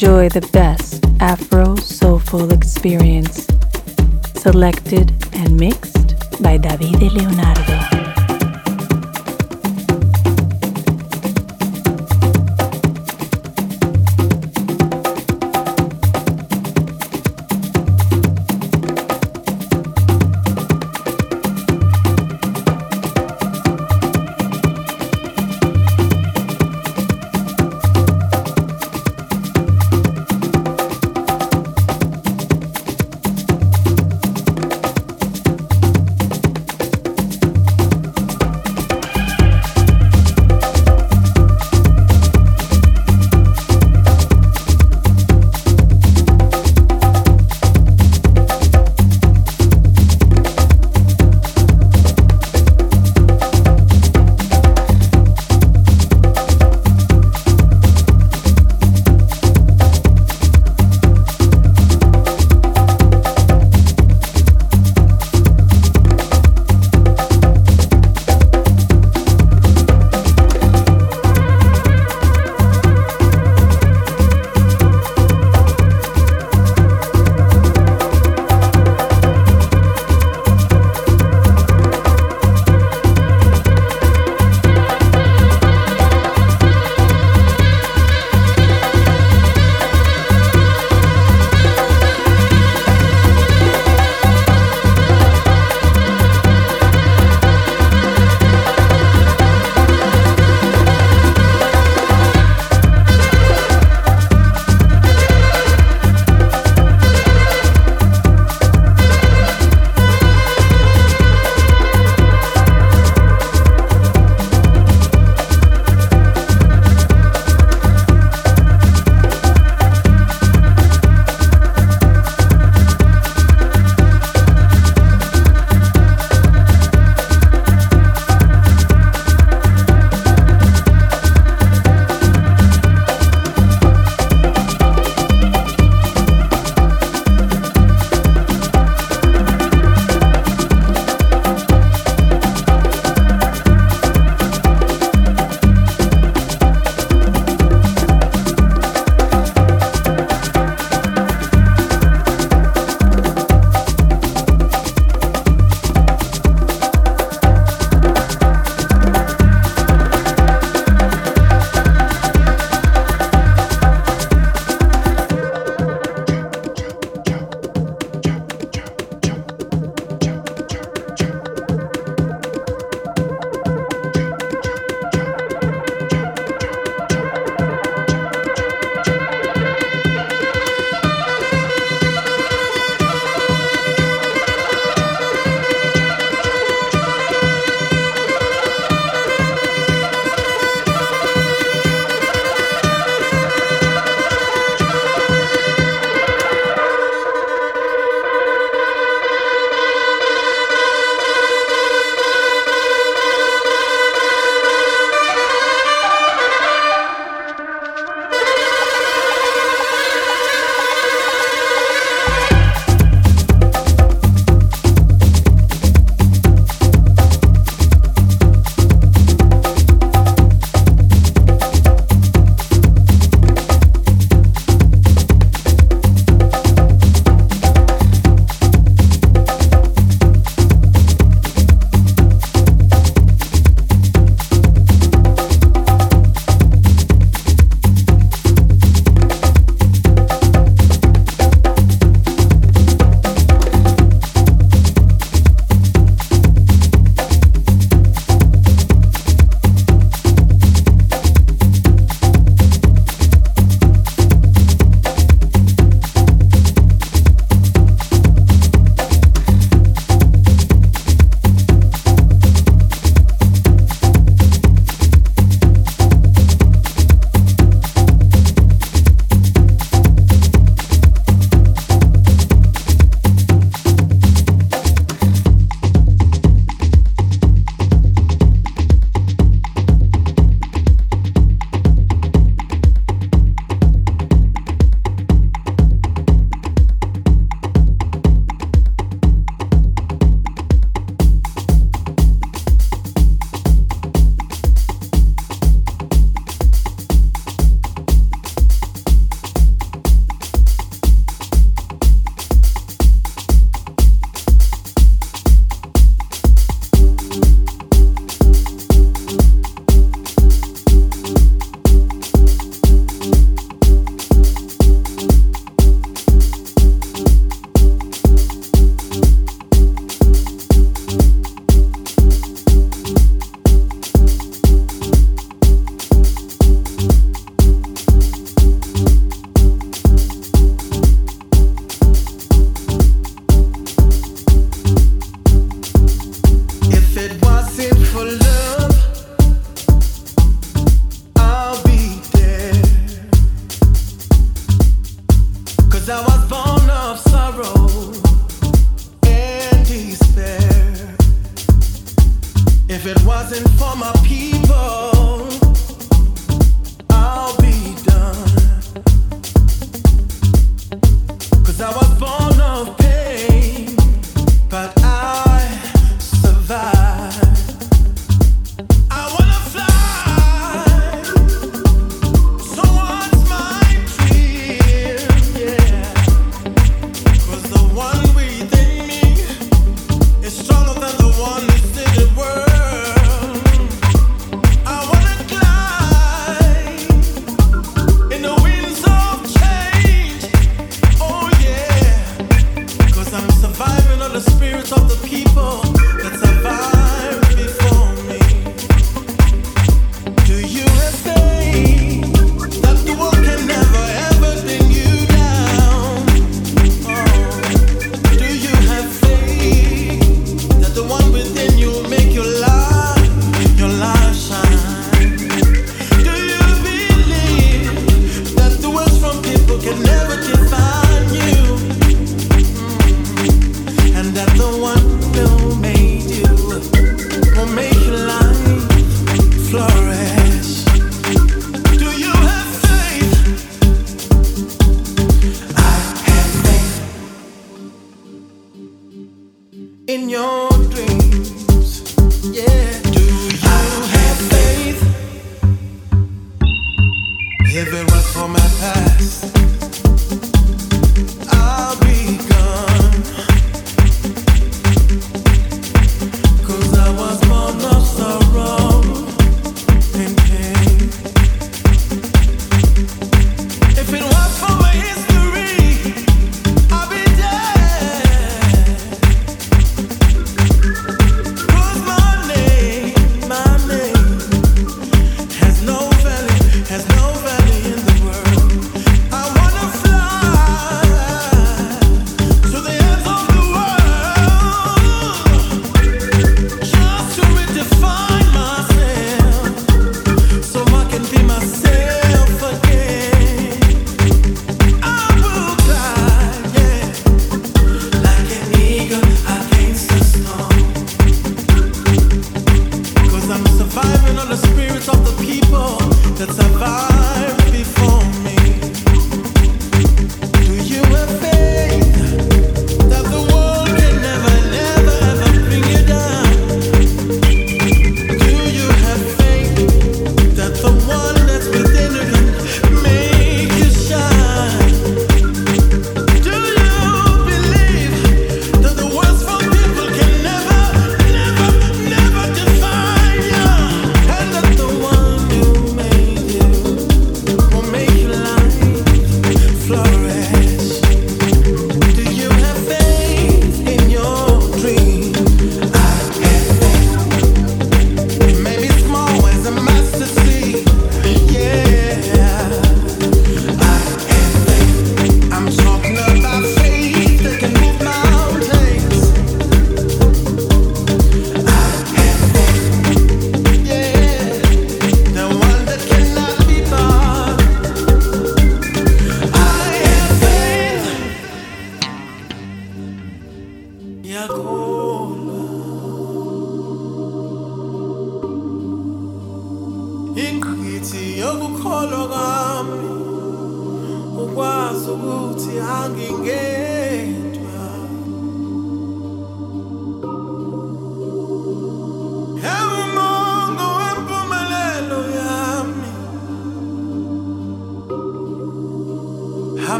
Enjoy the best Afro soulful experience. Selected and mixed by Davide Leonardo.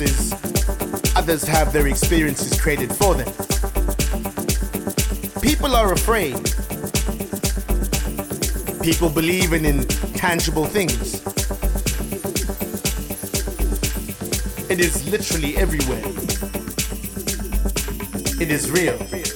Experiences, others have their experiences created for them. People are afraid. People believe in intangible things. It is literally everywhere. It is real.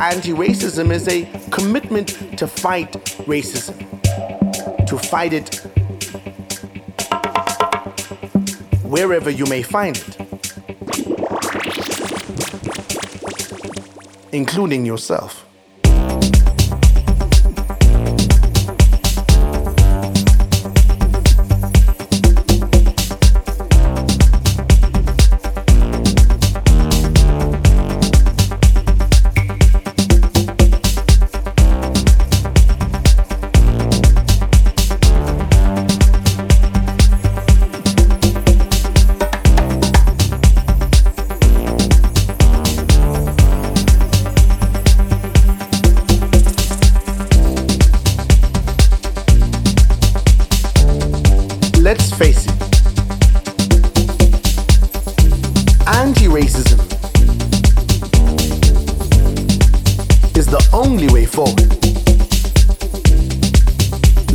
anti racism is a commitment to fight racism, to fight it wherever you may find it, including yourself.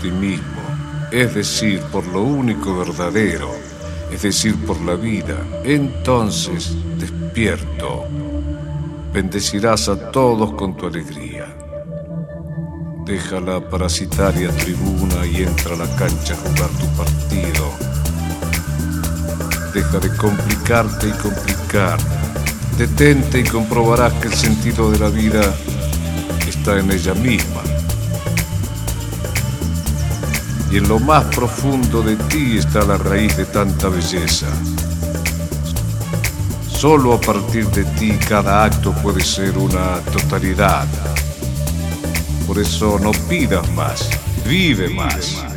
ti mismo, es decir, por lo único verdadero, es decir, por la vida. Entonces, despierto, bendecirás a todos con tu alegría. Deja la parasitaria tribuna y entra a la cancha a jugar tu partido. Deja de complicarte y complicar. Detente y comprobarás que el sentido de la vida está en ella misma. Y en lo más profundo de ti está la raíz de tanta belleza. Solo a partir de ti cada acto puede ser una totalidad. Por eso no pidas más, vive más.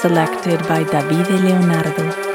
Selected by Davide Leonardo.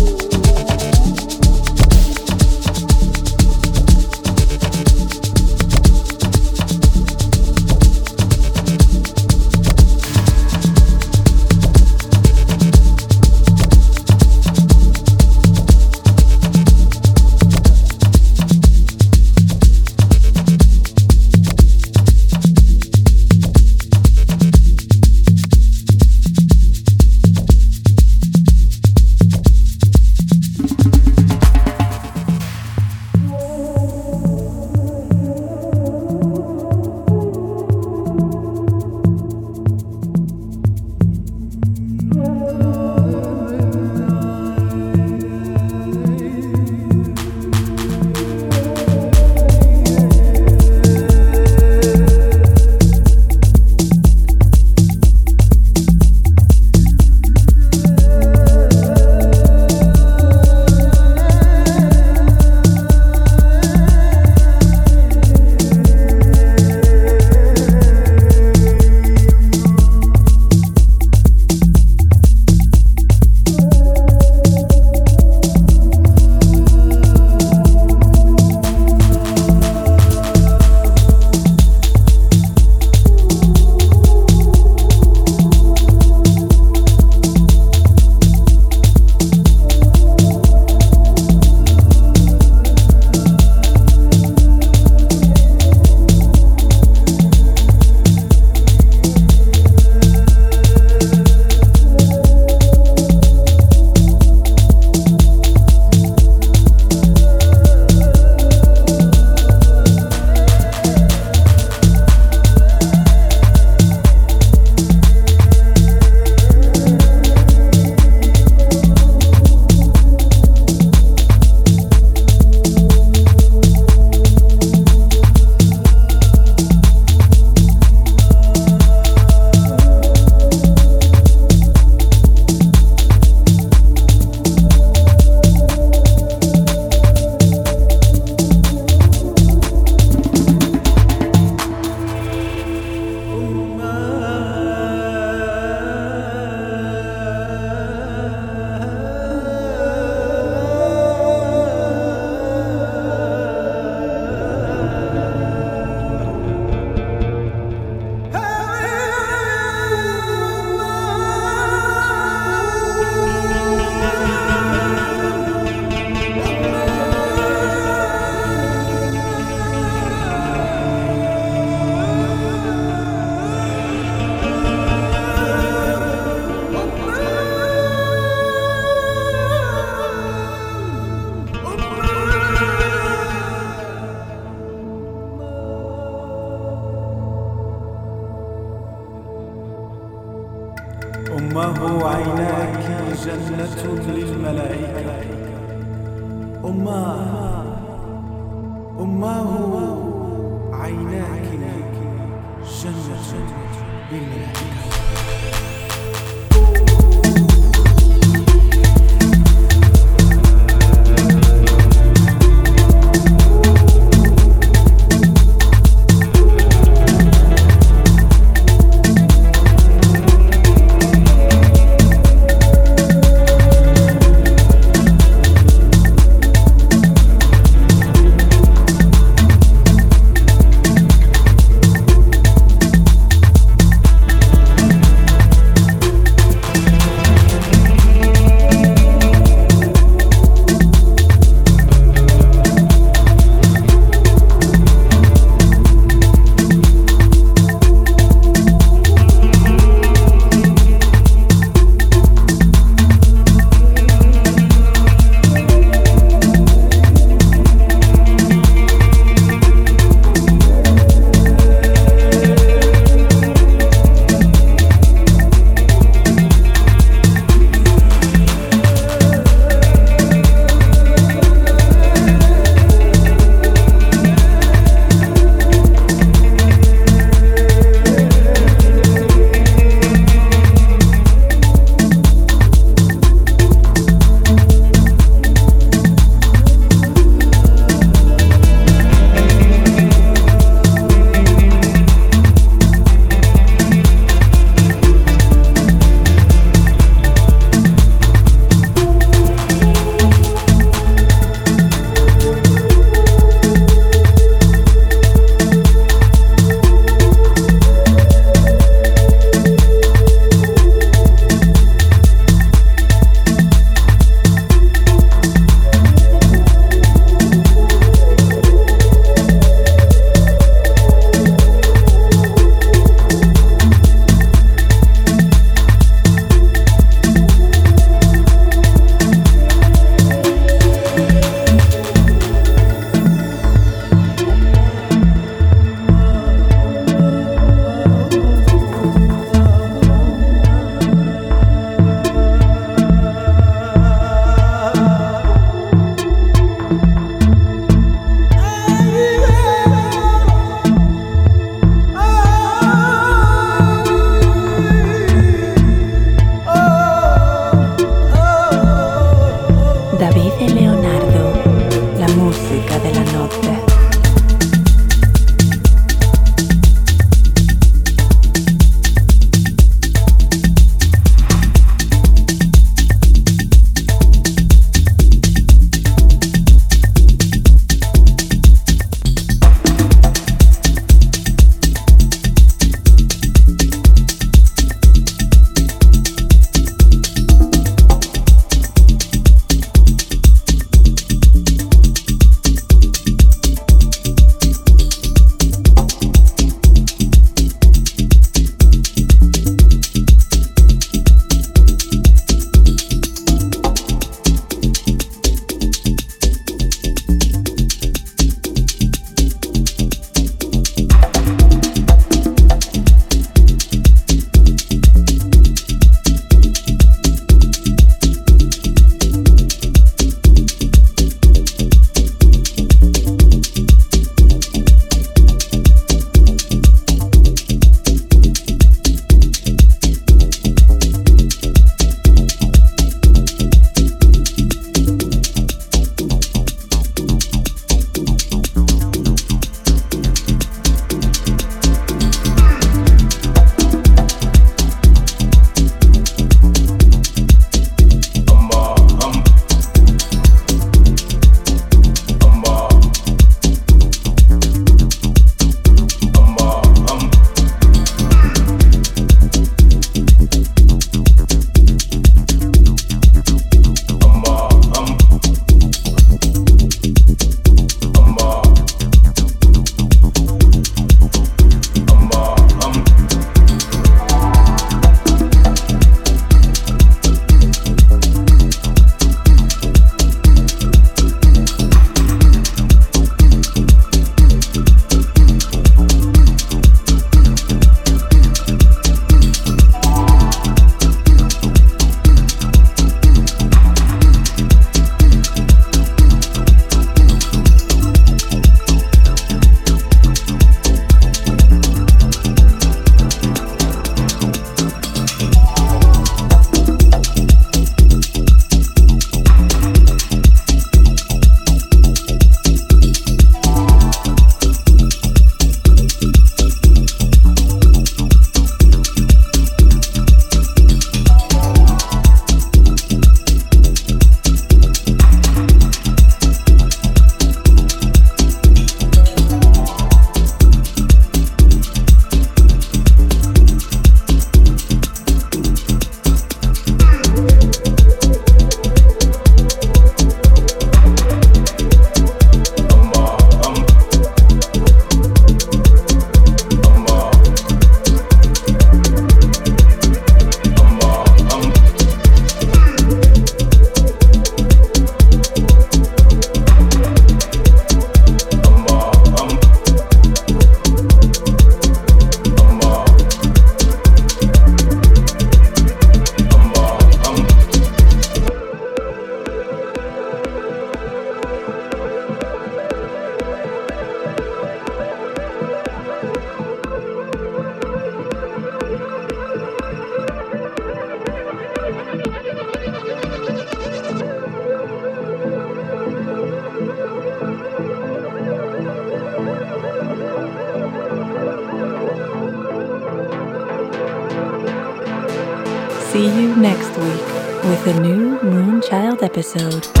Episode.